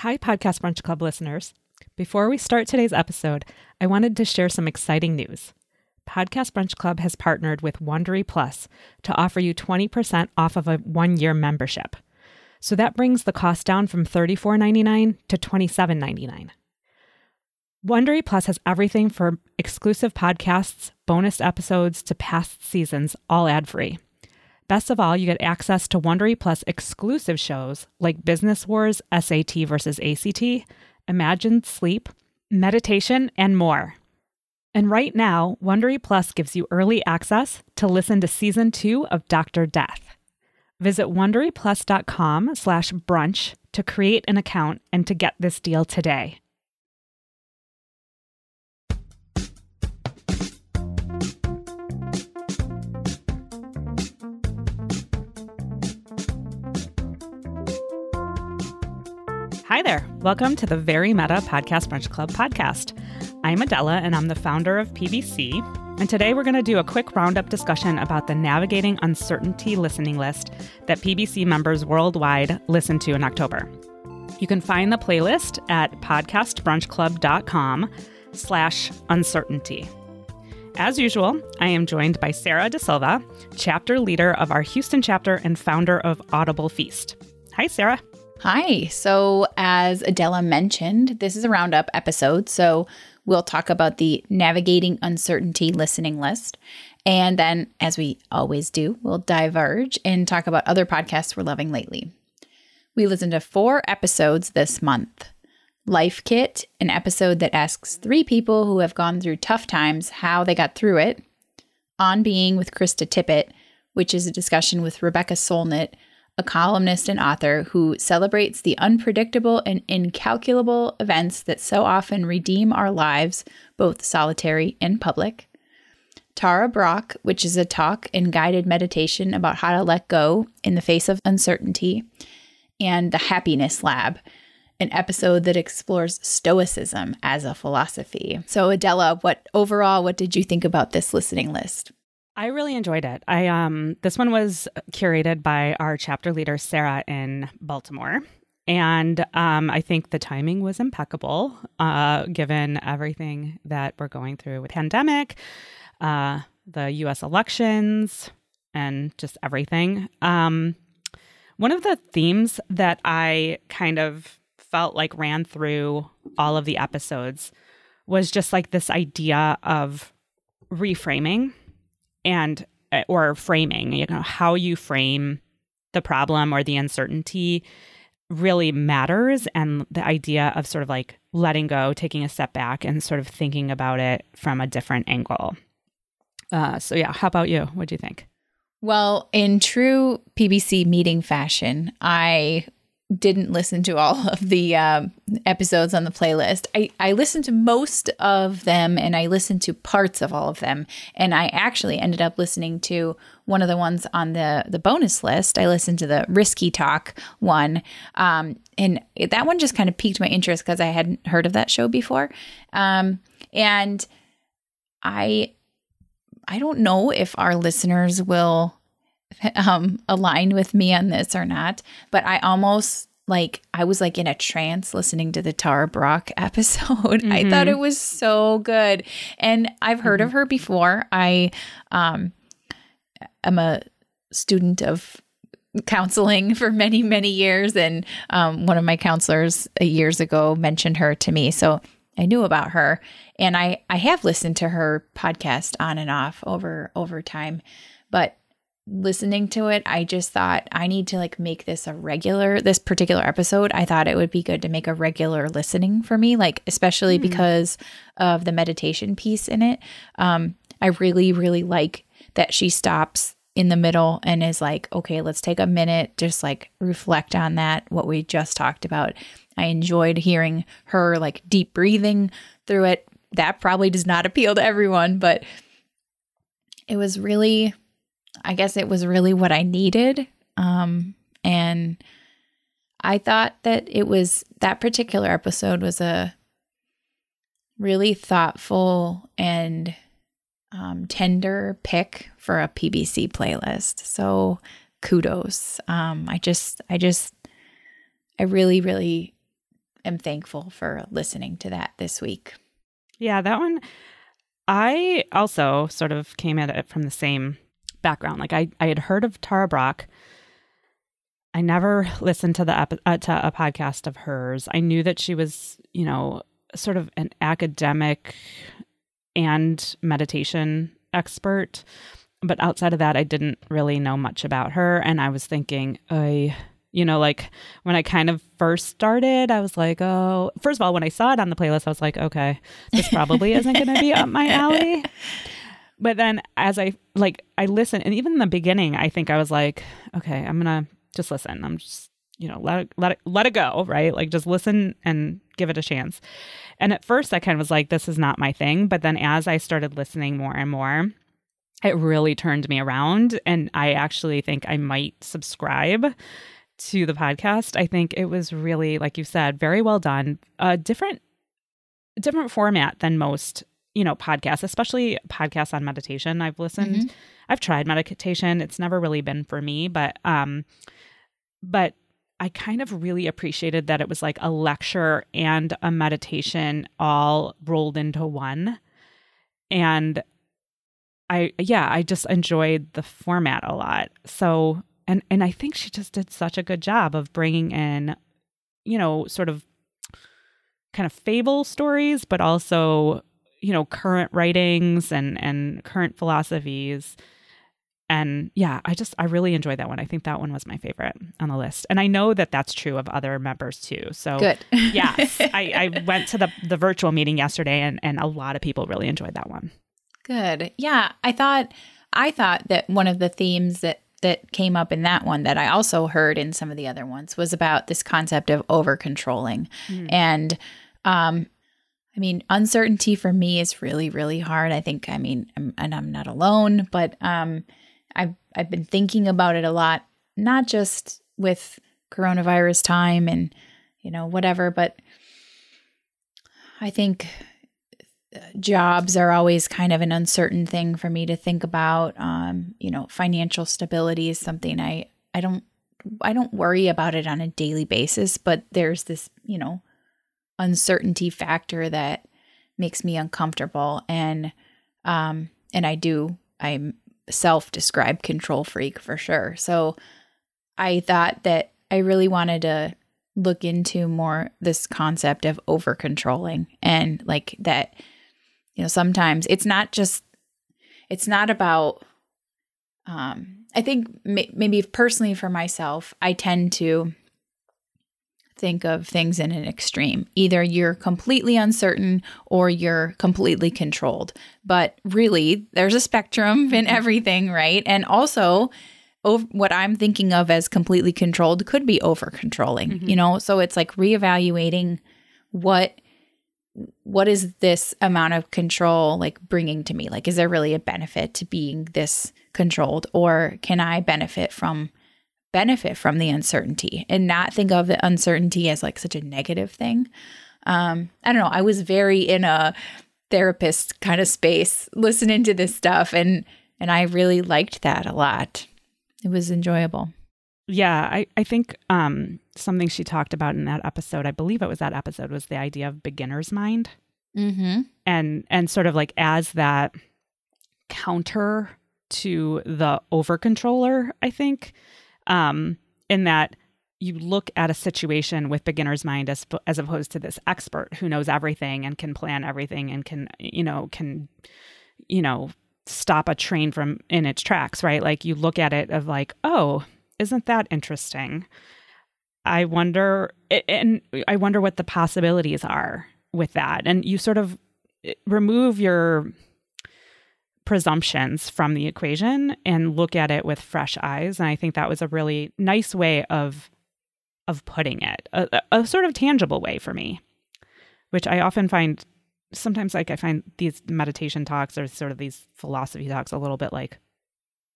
Hi, Podcast Brunch Club listeners. Before we start today's episode, I wanted to share some exciting news. Podcast Brunch Club has partnered with Wondery Plus to offer you 20% off of a one year membership. So that brings the cost down from $34.99 to $27.99. Wondery Plus has everything for exclusive podcasts, bonus episodes to past seasons, all ad free. Best of all, you get access to Wondery Plus exclusive shows like Business Wars, SAT versus ACT, Imagined Sleep, Meditation, and more. And right now, Wondery Plus gives you early access to listen to season two of Dr. Death. Visit WonderyPlus.com slash brunch to create an account and to get this deal today. Hi there. Welcome to the Very Meta Podcast Brunch Club podcast. I'm Adela and I'm the founder of PBC. And today we're going to do a quick roundup discussion about the Navigating Uncertainty listening list that PBC members worldwide listen to in October. You can find the playlist at podcastbrunchclub.com slash uncertainty. As usual, I am joined by Sarah De Silva, chapter leader of our Houston chapter and founder of Audible Feast. Hi, Sarah. Hi. So, as Adela mentioned, this is a roundup episode. So, we'll talk about the Navigating Uncertainty listening list. And then, as we always do, we'll diverge and talk about other podcasts we're loving lately. We listened to four episodes this month Life Kit, an episode that asks three people who have gone through tough times how they got through it. On Being with Krista Tippett, which is a discussion with Rebecca Solnit a columnist and author who celebrates the unpredictable and incalculable events that so often redeem our lives, both solitary and public. Tara Brach, which is a talk and guided meditation about how to let go in the face of uncertainty, and The Happiness Lab, an episode that explores stoicism as a philosophy. So Adela, what overall what did you think about this listening list? I really enjoyed it. I um this one was curated by our chapter leader Sarah in Baltimore. And um, I think the timing was impeccable, uh, given everything that we're going through with pandemic, uh, the U.S. elections, and just everything. Um, one of the themes that I kind of felt like ran through all of the episodes was just like this idea of reframing and uh, or framing you know how you frame the problem or the uncertainty really matters. And the idea of sort of like letting go taking a step back and sort of thinking about it from a different angle. Uh, so yeah how about you? What do you think? Well in true pbc meeting fashion i didn't listen to all of the um, episodes on the playlist. I, I listened to most of them and I listened to parts of all of them. And I actually ended up listening to one of the ones on the, the bonus list. I listened to the Risky Talk one. Um, and that one just kind of piqued my interest because I hadn't heard of that show before. Um, and I I don't know if our listeners will um, aligned with me on this or not, but I almost like I was like in a trance listening to the Tara Brach episode. Mm-hmm. I thought it was so good. And I've heard mm-hmm. of her before. I um am a student of counseling for many many years and um, one of my counselors uh, years ago mentioned her to me so i knew about her and i i have listened to her podcast on and off over over time but listening to it, I just thought I need to like make this a regular this particular episode. I thought it would be good to make a regular listening for me, like especially mm. because of the meditation piece in it. Um I really really like that she stops in the middle and is like, "Okay, let's take a minute just like reflect on that what we just talked about." I enjoyed hearing her like deep breathing through it. That probably does not appeal to everyone, but it was really I guess it was really what I needed. Um, and I thought that it was that particular episode was a really thoughtful and um, tender pick for a PBC playlist. So kudos. Um, I just, I just, I really, really am thankful for listening to that this week. Yeah, that one I also sort of came at it from the same background. Like I, I had heard of Tara Brach. I never listened to the ep- uh, to a podcast of hers. I knew that she was, you know, sort of an academic and meditation expert, but outside of that, I didn't really know much about her. And I was thinking, I you know, like when I kind of first started, I was like, oh, first of all, when I saw it on the playlist, I was like, okay, this probably isn't going to be up my alley. But then as I like, I listen and even in the beginning, I think I was like, okay, I'm going to just listen. I'm just, you know, let it, let it, let it go, right? Like just listen and give it a chance. And at first, I kind of was like, this is not my thing. But then as I started listening more and more, it really turned me around. And I actually think I might subscribe to the podcast. I think it was really, like you said, very well done. A different, different format than most, you know, podcasts, especially podcasts on meditation. I've listened, mm-hmm. I've tried meditation. It's never really been for me, but, um, but I kind of really appreciated that it was like a lecture and a meditation all rolled into one. And I, yeah, I just enjoyed the format a lot. So and and I think she just did such a good job of bringing in, you know, sort of kind of fable stories, but also you know current writings and and current philosophies. And yeah, I just I really enjoyed that one. I think that one was my favorite on the list, and I know that that's true of other members too. So good. yes, I, I went to the the virtual meeting yesterday, and and a lot of people really enjoyed that one. Good. Yeah, I thought I thought that one of the themes that that came up in that one that I also heard in some of the other ones was about this concept of over controlling. Mm. And um, I mean, uncertainty for me is really, really hard. I think, I mean, I'm, and I'm not alone, but um, I've, I've been thinking about it a lot, not just with coronavirus time and, you know, whatever, but I think jobs are always kind of an uncertain thing for me to think about. Um, you know, financial stability is something I I don't I don't worry about it on a daily basis, but there's this you know uncertainty factor that makes me uncomfortable, and um, and I do I'm self-described control freak for sure. So I thought that I really wanted to look into more this concept of over controlling and like that you know sometimes it's not just it's not about um i think may, maybe personally for myself i tend to think of things in an extreme either you're completely uncertain or you're completely controlled but really there's a spectrum in mm-hmm. everything right and also what I'm thinking of as completely controlled could be over controlling, mm-hmm. you know? So it's like reevaluating what what is this amount of control like bringing to me? Like, is there really a benefit to being this controlled, or can I benefit from benefit from the uncertainty and not think of the uncertainty as like such a negative thing? Um, I don't know. I was very in a therapist kind of space listening to this stuff, and and I really liked that a lot. It was enjoyable. Yeah, I, I think um, something she talked about in that episode, I believe it was that episode, was the idea of beginner's mind. Mm-hmm. And and sort of like as that counter to the over controller, I think, um, in that you look at a situation with beginner's mind as as opposed to this expert who knows everything and can plan everything and can you know can you know stop a train from in its tracks right like you look at it of like oh isn't that interesting? I wonder, and I wonder what the possibilities are with that. And you sort of eh, remove your presumptions from the equation and look at it with fresh eyes. And I think that was a really nice way of of putting it, a, a sort of tangible way for me, which I often find sometimes like I find these meditation talks or sort of these philosophy talks a little bit like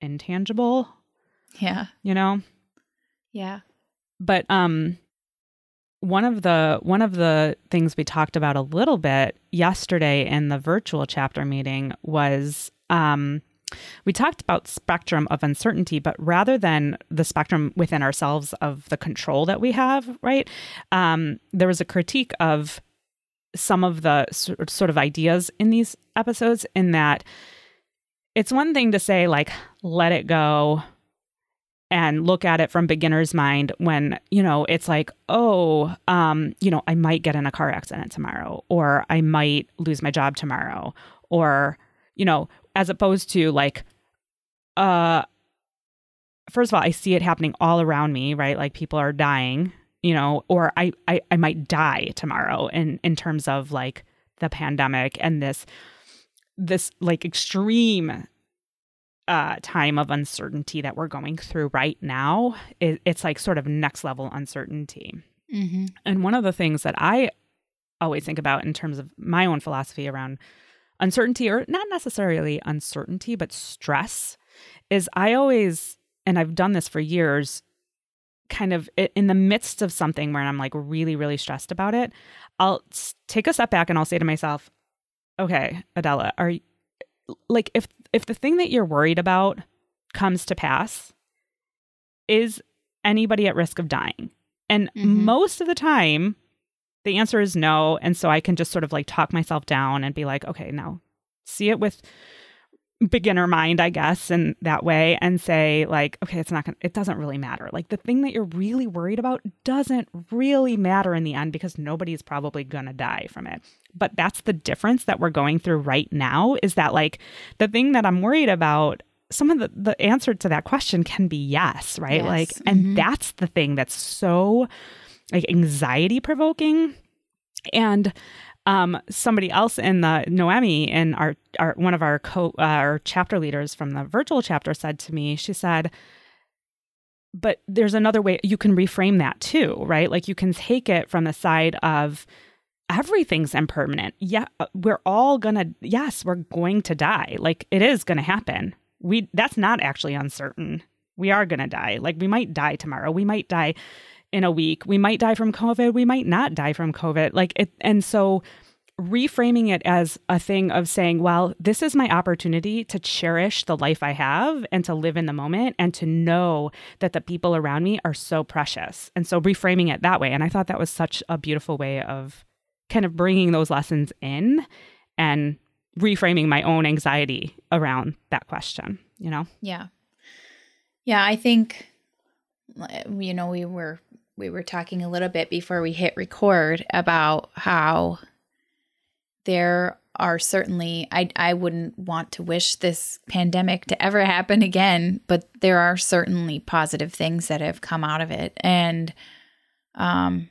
intangible yeah. You know? Yeah. But um one of the one of the things we talked about a little bit yesterday in the virtual chapter meeting was um we talked about spectrum of uncertainty, but rather than the spectrum within ourselves of the control that we have, right? Um, there was a critique of some of the sort of ideas in these episodes, in that it's one thing to say, like, let it go and look at it from beginner's mind when, you know, it's like, oh, um, you know, I might get in a car accident tomorrow, or I might lose my job tomorrow, or, you know, as opposed to like uh first of all i see it happening all around me right? Like people are dying you know or i i, I might die tomorrow in in terms of like the pandemic and this this like extreme uh, time of uncertainty that we're going through right now it, it's like sort of next level uncertainty mm-hmm. and one of the things that i always think about in terms of my own philosophy around uncertainty, or not necessarily uncertainty, but stress, is I always, and I've done this for years, kind of in the midst of something where I'm like really, really stressed about it, I'll take a step back and I'll say to myself, okay, Adela, are like if if the thing that you're worried about comes to pass, is anybody at risk of dying? And mm-hmm. most of the time, the answer is no. And so I can just sort of like talk myself down and be like, okay, now see it with beginner mind, I guess, in that way and say, like, okay, it's not gonna, it doesn't really matter. Like, the thing that you're really worried about doesn't really matter in the end because nobody's probably gonna die from it. But that's the difference that we're going through right now is that, like, the thing that I'm worried about. Some of the, the answer to that question can be yes, right? Yes. Like, mm-hmm. and that's the thing that's so like anxiety provoking. And um, somebody else in the Noemi in our, our one of our co uh, our chapter leaders from the virtual chapter said to me, she said, but there's another way you can reframe that too, right? Like you can take it from the side of everything's impermanent. Yeah, uh, we're all gonna, yes, we're going to die. Like it is gonna happen. We that's not actually uncertain. We are gonna die. Like we might die tomorrow. We might die in a week. We might die from COVID. We might not die from COVID. Like it, and so reframing it as a thing of saying, well, this is my opportunity to cherish the life I have and to live in the moment and to know that the people around me are so precious. And so reframing it that way. And I thought that was such a beautiful way of kind of bringing those lessons in and reframing my own anxiety around that question, you know? Yeah. Yeah. I think, you know, we were we were talking a little bit before we hit record about how there are certainly I I wouldn't want to wish this pandemic to ever happen again, but there are certainly positive things that have come out of it. And um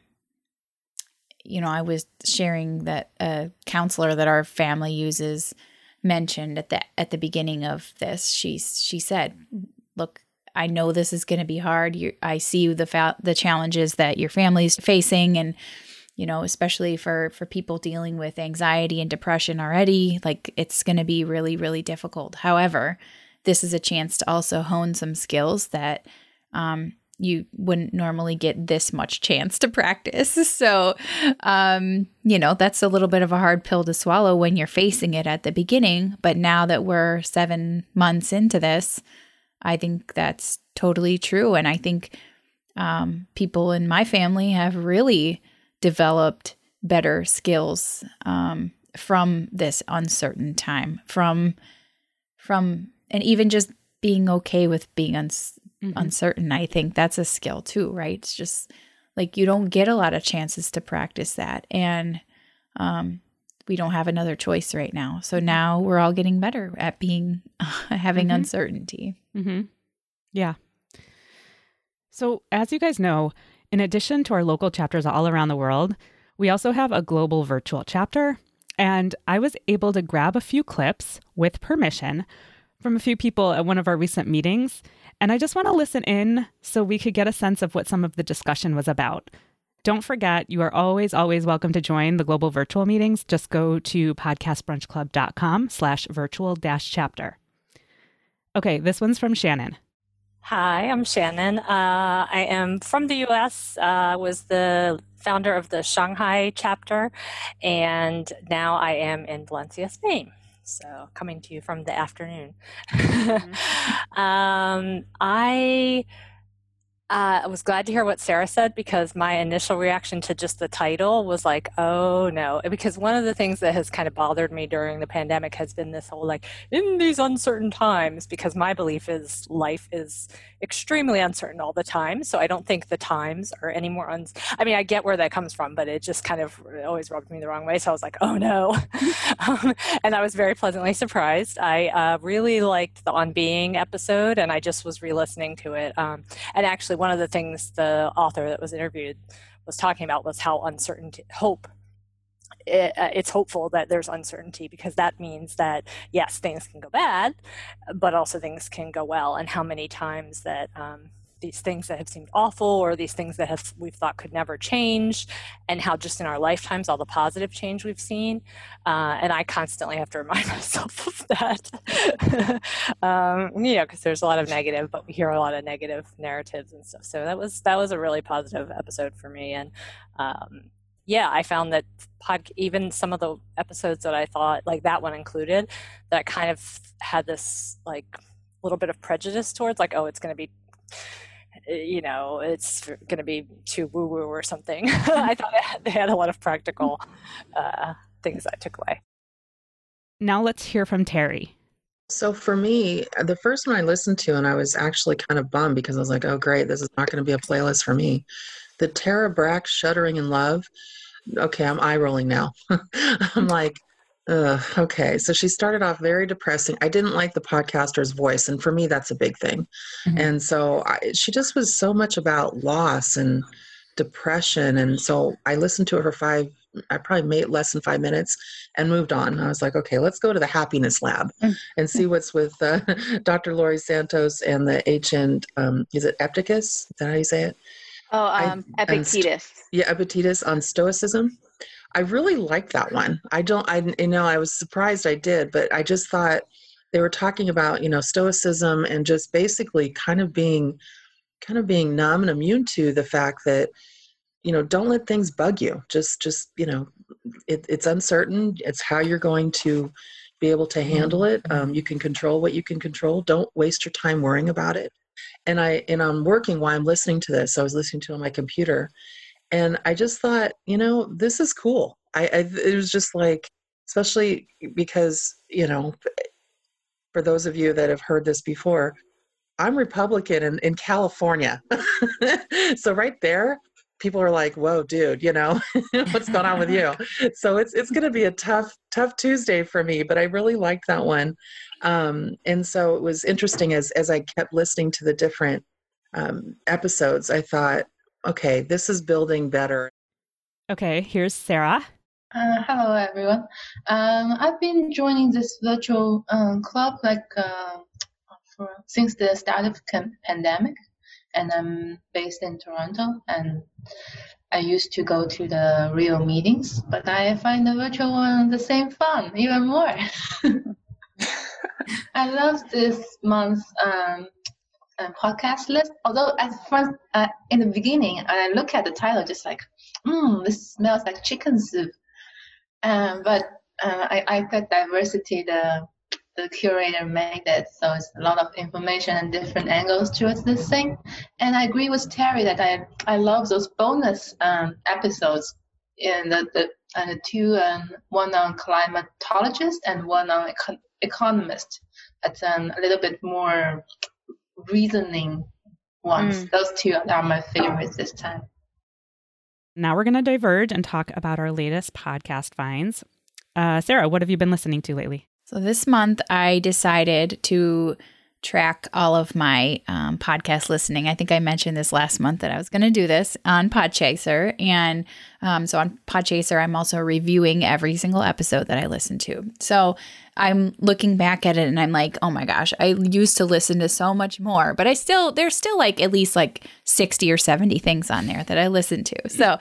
you know, I was sharing that a counselor that our family uses mentioned at the at the beginning of this. She she said, "Look, I know this is going to be hard. You, I see the fa- the challenges that your family's facing, and you know, especially for for people dealing with anxiety and depression already, like it's going to be really really difficult. However, this is a chance to also hone some skills that um, you wouldn't normally get this much chance to practice. So, um, you know, that's a little bit of a hard pill to swallow when you're facing it at the beginning. But now that we're seven months into this, I think that's totally true. And I think um, people in my family have really developed better skills um, from this uncertain time, from from and even just being okay with being uns- mm-hmm. uncertain. I think that's a skill too, right? It's just like you don't get a lot of chances to practice that, and um, we don't have another choice right now. So now we're all getting better at being having mm-hmm. uncertainty. Mm-hmm. Yeah. So, as you guys know, in addition to our local chapters all around the world, we also have a global virtual chapter. And I was able to grab a few clips with permission from a few people at one of our recent meetings. And I just want to listen in so we could get a sense of what some of the discussion was about. Don't forget, you are always, always welcome to join the global virtual meetings. Just go to podcastbrunchclub.com slash virtual dash chapter. Okay, this one's from Shannon. Hi, I'm Shannon. Uh, I am from the US. Uh, I was the founder of the Shanghai chapter, and now I am in Valencia, Spain. So, coming to you from the afternoon. Mm-hmm. um, I uh, I was glad to hear what Sarah said because my initial reaction to just the title was like, oh no. Because one of the things that has kind of bothered me during the pandemic has been this whole like, in these uncertain times, because my belief is life is extremely uncertain all the time. So I don't think the times are any more uns. I mean, I get where that comes from, but it just kind of always rubbed me the wrong way. So I was like, oh no. um, and I was very pleasantly surprised. I uh, really liked the On Being episode and I just was re listening to it. Um, and actually, one of the things the author that was interviewed was talking about was how uncertainty, hope, it, uh, it's hopeful that there's uncertainty because that means that yes, things can go bad, but also things can go well. And how many times that um, these things that have seemed awful or these things that have we've thought could never change and how just in our lifetimes all the positive change we've seen uh, and i constantly have to remind myself of that. Um, you know because there's a lot of negative but we hear a lot of negative narratives and stuff. So that was that was a really positive episode for me and um, yeah, I found that pod, even some of the episodes that I thought, like that one included, that kind of had this like little bit of prejudice towards, like, oh, it's going to be you know, it's going to be too woo woo or something. I thought they had a lot of practical uh, things I took away. Now let's hear from Terry. So for me, the first one I listened to, and I was actually kind of bummed because I was like, oh, great, this is not going to be a playlist for me. The Tara Brach Shuddering in Love. Okay, I'm eye rolling now. I'm like, uh, okay, so she started off very depressing. I didn't like the podcaster's voice, and for me, that's a big thing. Mm-hmm. And so I, she just was so much about loss and depression. And so I listened to her for five, I probably made less than five minutes and moved on. I was like, okay, let's go to the happiness lab mm-hmm. and see what's with uh, Dr. Laurie Santos and the ancient, um, is it Epictetus? Is that how you say it? Oh, um, I, Epictetus. St- yeah, Epictetus on Stoicism. I really liked that one. I don't, I, you know, I was surprised I did, but I just thought they were talking about, you know, stoicism and just basically kind of being, kind of being numb and immune to the fact that, you know, don't let things bug you. Just, just, you know, it, it's uncertain. It's how you're going to be able to handle it. Mm-hmm. Um, you can control what you can control. Don't waste your time worrying about it. And I, and I'm working while I'm listening to this. I was listening to it on my computer and i just thought you know this is cool. I, I it was just like especially because you know for those of you that have heard this before i'm republican in, in california. So right there people are like whoa dude you know what's going on with you? So it's it's going to be a tough tough tuesday for me but i really liked that one. Um, and so it was interesting as as i kept listening to the different um, episodes i thought okay, this is building better. Okay, here's Sarah. Uh, hello, everyone. Um, I've been joining this virtual um, club like uh, for, since the start of the pandemic, and I'm based in Toronto. And I used to go to the real meetings, but I find the virtual one the same fun, even more. I love this month's um, uh, podcast list. Although at first, uh, in the beginning, I look at the title just like, hmm, this smells like chicken soup. Um, but uh, I, I got diversity. The the curator made it, so it's a lot of information and different angles towards this thing. And I agree with Terry that I I love those bonus um, episodes in the the, uh, the two um, one on climatologist and one on econ- economist. It's um, a little bit more reasoning ones. Mm. Those two are my favorites this time. Now we're going to diverge and talk about our latest podcast finds. Uh, Sarah, what have you been listening to lately? So this month I decided to track all of my um, podcast listening. I think I mentioned this last month that I was going to do this on Podchaser. And um, so on Podchaser, I'm also reviewing every single episode that I listen to. So I'm looking back at it and I'm like, oh my gosh, I used to listen to so much more, but I still, there's still like at least like 60 or 70 things on there that I listen to. So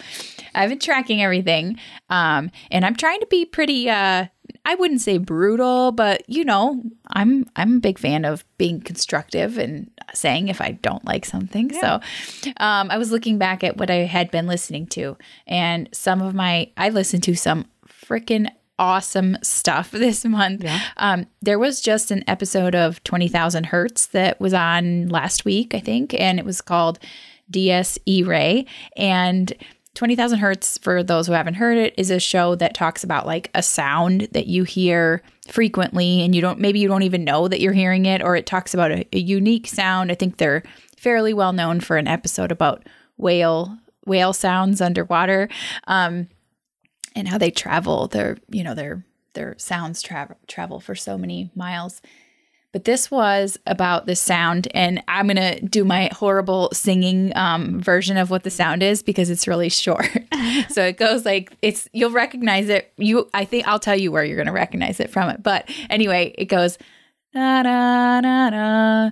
I've been tracking everything. Um, and I'm trying to be pretty, uh, I wouldn't say brutal, but you know, I'm I'm a big fan of being constructive and saying if I don't like something. Yeah. So, um, I was looking back at what I had been listening to, and some of my I listened to some freaking awesome stuff this month. Yeah. Um, there was just an episode of 20,000 Hertz that was on last week, I think, and it was called Dies Irae And 20,000 Hertz, for those who haven't heard it, is a show that talks about like a sound that you hear frequently and you don't, maybe you don't even know that you're hearing it, or it talks about a, a unique sound. I think they're fairly well known for an episode about whale whale sounds underwater um, and how they travel their you know their their sounds travel travel for so many miles but this was about the sound, and I'm gonna do my horrible singing um, version of what the sound is because it's really short. so it goes like it's you'll recognize it. You, I think I'll tell you where you're gonna recognize it from it. But anyway, it goes da da da da,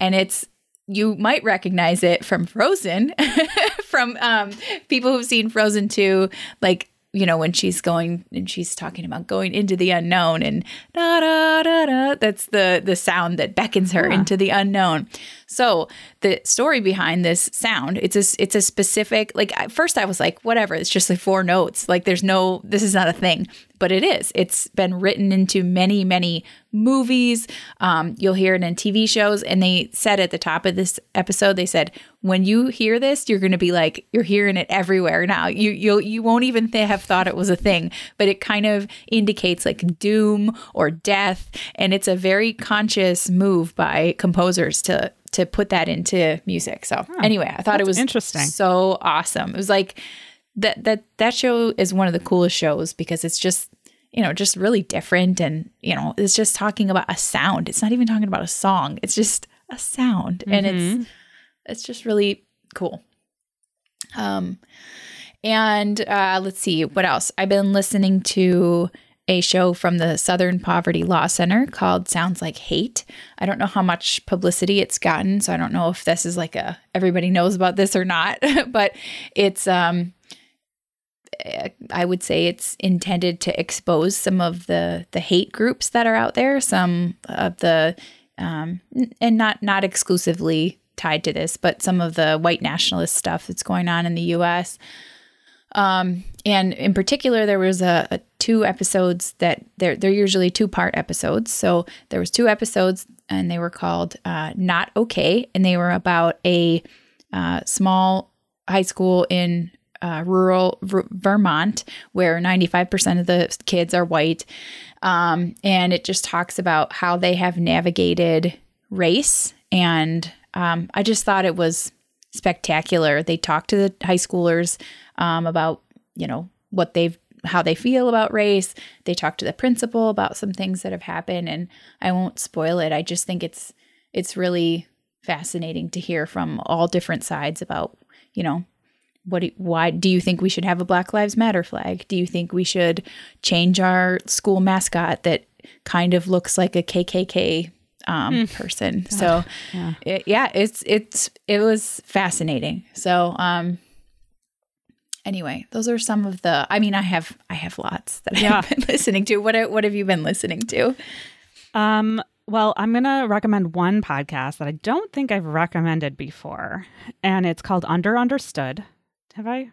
and it's you might recognize it from Frozen, from um, people who've seen Frozen 2, like you know, when she's going and she's talking about going into the unknown and da da da da, that's the the sound that beckons her yeah. into the unknown. So the story behind this sound, it's a it's a specific like at first I was like, whatever, it's just like four notes. Like there's no this is not a thing. But it is. It's been written into many, many movies. Um, you'll hear it in TV shows. And they said at the top of this episode, they said, when you hear this, you're going to be like, you're hearing it everywhere now. You you you won't even th- have thought it was a thing, but it kind of indicates like doom or death, and it's a very conscious move by composers to to put that into music. So oh, anyway, I thought it was interesting, so awesome. It was like that that that show is one of the coolest shows because it's just you know just really different and you know it's just talking about a sound. It's not even talking about a song. It's just a sound, mm-hmm. and it's mm-hmm. it's just really cool. Um, and uh, let's see what else. I've been listening to a show from the Southern Poverty Law Center called Sounds Like Hate. I don't know how much publicity it's gotten, so I don't know if this is like a everybody knows about this or not, but it's um I would say it's intended to expose some of the the hate groups that are out there, some of the um and not not exclusively tied to this, but some of the white nationalist stuff that's going on in the US. Um, and in particular, there was a, a two episodes that they're they're usually two part episodes. So there was two episodes, and they were called uh, "Not Okay," and they were about a uh, small high school in uh, rural Vermont where 95% of the kids are white. Um, and it just talks about how they have navigated race. And um, I just thought it was spectacular. They talked to the high schoolers um, about, you know, what they've how they feel about race. They talk to the principal about some things that have happened and I won't spoil it. I just think it's it's really fascinating to hear from all different sides about, you know, what do, why do you think we should have a Black Lives Matter flag? Do you think we should change our school mascot that kind of looks like a KKK um, mm. person? God. So, yeah. It, yeah, it's it's it was fascinating. So, um, anyway, those are some of the. I mean, I have I have lots that yeah. I've been listening to. What what have you been listening to? Um. Well, I'm going to recommend one podcast that I don't think I've recommended before, and it's called Under Understood. Have I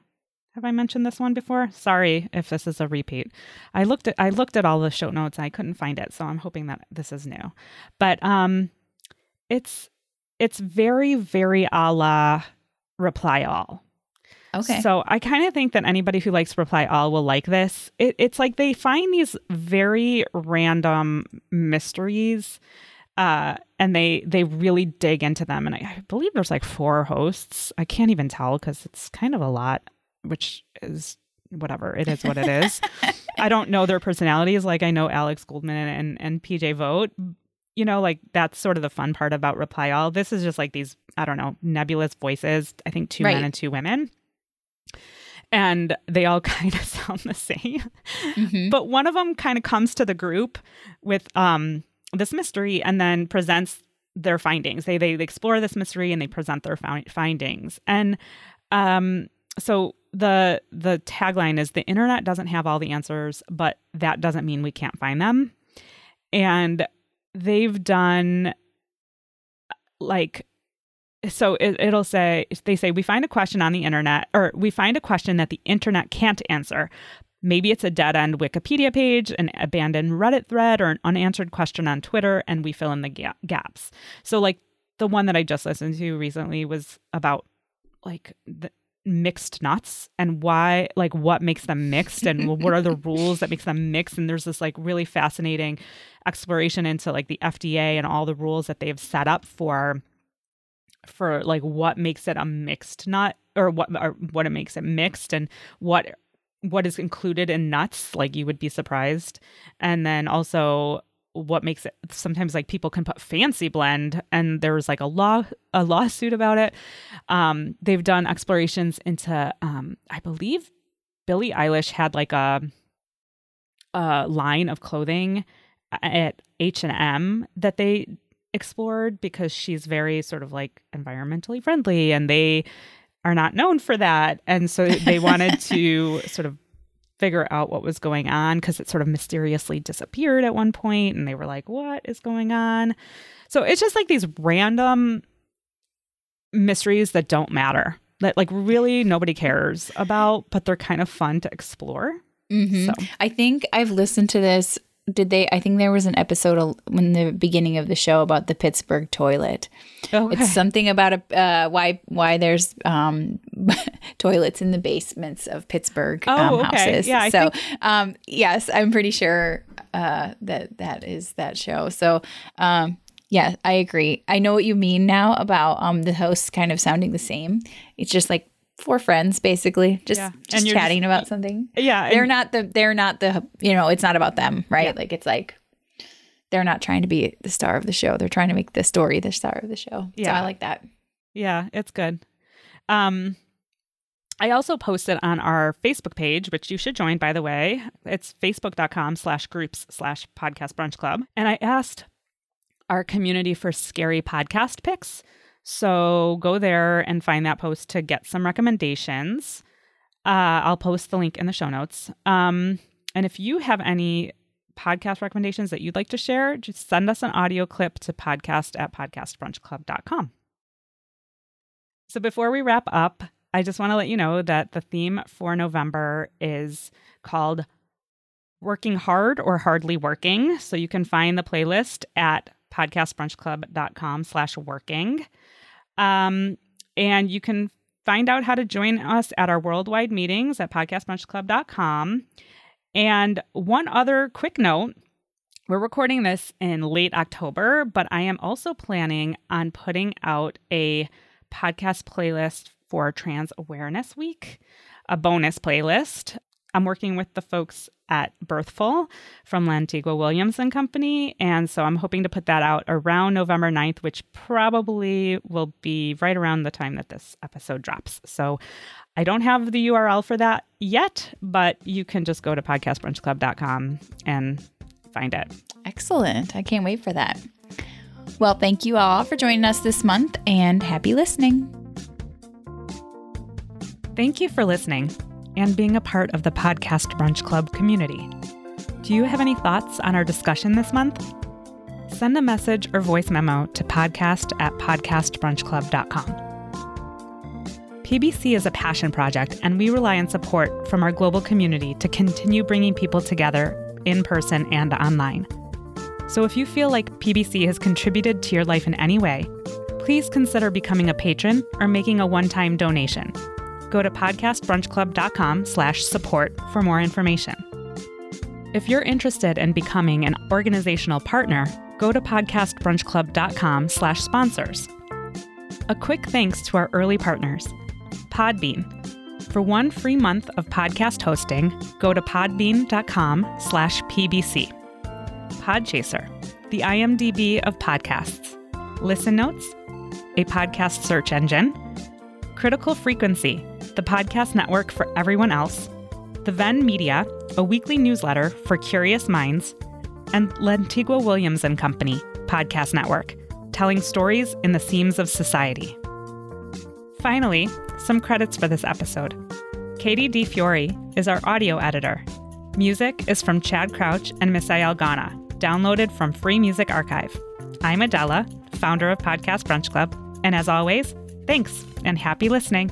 have I mentioned this one before? Sorry if this is a repeat. I looked at I looked at all the show notes and I couldn't find it, so I'm hoping that this is new. But um it's it's very, very a la reply all. Okay. So I kind of think that anybody who likes Reply All will like this. It, it's like they find these very random mysteries, uh, and they they really dig into them. And I, I believe there's like four hosts. I can't even tell because it's kind of a lot, which is whatever. It is what it is. I don't know their personalities like I know Alex Goldman and and PJ Vogt You know, like that's sort of the fun part about Reply All. This is just like these I don't know nebulous voices. I think two right. men and two women and they all kind of sound the same. Mm-hmm. But one of them kind of comes to the group with um, this mystery and then presents their findings. They they explore this mystery and they present their findings. And um, so the the tagline is the internet doesn't have all the answers, but that doesn't mean we can't find them. And they've done like so it, will say they say we find a question on the internet or we find a question that the internet can't answer Maybe it's a dead end Wikipedia page, an abandoned Reddit thread, or an unanswered question on Twitter, and we fill in the ga- gaps. So, like the one that I just listened to recently was about like the mixed nuts and why, like, what makes them mixed and what are the rules that makes them mixed. And there's this like really fascinating exploration into like the FDA and all the rules that they've set up for for like what makes it a mixed nut or what or what it makes it mixed and what what is included in nuts like you would be surprised. And then also what makes it sometimes like people can put fancy blend and there's like a law a lawsuit about it. Um they've done explorations into um i believe billie eilish had like a a line of clothing at h&m that they explored because she's very sort of like environmentally friendly and they are not known for that and so they wanted to sort of figure out what was going on because it sort of mysteriously disappeared at one point and they were like what is going on so it's just like these random mysteries that don't matter that like really nobody cares about but they're kind of fun to explore mm-hmm. so. i think i've listened to this did they i think there was an episode in the beginning of the show about the pittsburgh toilet. Okay. it's something about a uh, why why there's um, toilets in the basements of pittsburgh oh, um, okay. houses. Yeah, I so think- um, yes i'm pretty sure uh, that that is that show. So um, yeah i agree. I know what you mean now about um, the hosts kind of sounding the same. It's just like four friends basically just, yeah. just chatting just, about something yeah they're not the they're not the you know it's not about them right yeah. like it's like they're not trying to be the star of the show they're trying to make the story the star of the show yeah so i like that yeah it's good um I also posted on our Facebook page, which you should join, by the way. It's facebook.com slash groups slash podcast brunch club. And I asked our community for scary podcast picks. So go there and find that post to get some recommendations. Uh, I'll post the link in the show notes. Um, and if you have any podcast recommendations that you'd like to share, just send us an audio clip to podcast at podcastbrunchclub.com. So before we wrap up, I just want to let you know that the theme for November is called Working Hard or Hardly Working. So you can find the playlist at podcastbrunchclub.com slash working. Um, and you can find out how to join us at our worldwide meetings at podcastbrunchclub.com. And one other quick note we're recording this in late October, but I am also planning on putting out a podcast playlist for Trans Awareness Week, a bonus playlist. I'm working with the folks at Birthful from Lantigua Williams and Company. And so I'm hoping to put that out around November 9th, which probably will be right around the time that this episode drops. So I don't have the URL for that yet, but you can just go to podcastbrunchclub.com and find it. Excellent. I can't wait for that. Well, thank you all for joining us this month and happy listening. Thank you for listening and being a part of the Podcast Brunch Club community. Do you have any thoughts on our discussion this month? Send a message or voice memo to podcast at podcastbrunchclub.com. PBC is a passion project, and we rely on support from our global community to continue bringing people together in person and online. So if you feel like PBC has contributed to your life in any way, please consider becoming a patron or making a one-time donation go to podcastbrunchclub.com slash support for more information. If you're interested in becoming an organizational partner, go to podcastbrunchclub.com slash sponsors. A quick thanks to our early partners, Podbean. For one free month of podcast hosting, go to podbean.com slash pbc. Podchaser, the IMDb of podcasts. Listen Notes, a podcast search engine. Critical Frequency, the podcast network for everyone else, The Venn Media, a weekly newsletter for curious minds, and Lantigua Williams and Company, podcast network, telling stories in the seams of society. Finally, some credits for this episode. Katie D. Fiore is our audio editor. Music is from Chad Crouch and Misael Ghana, downloaded from Free Music Archive. I'm Adela, founder of Podcast Brunch Club, and as always, thanks and happy listening.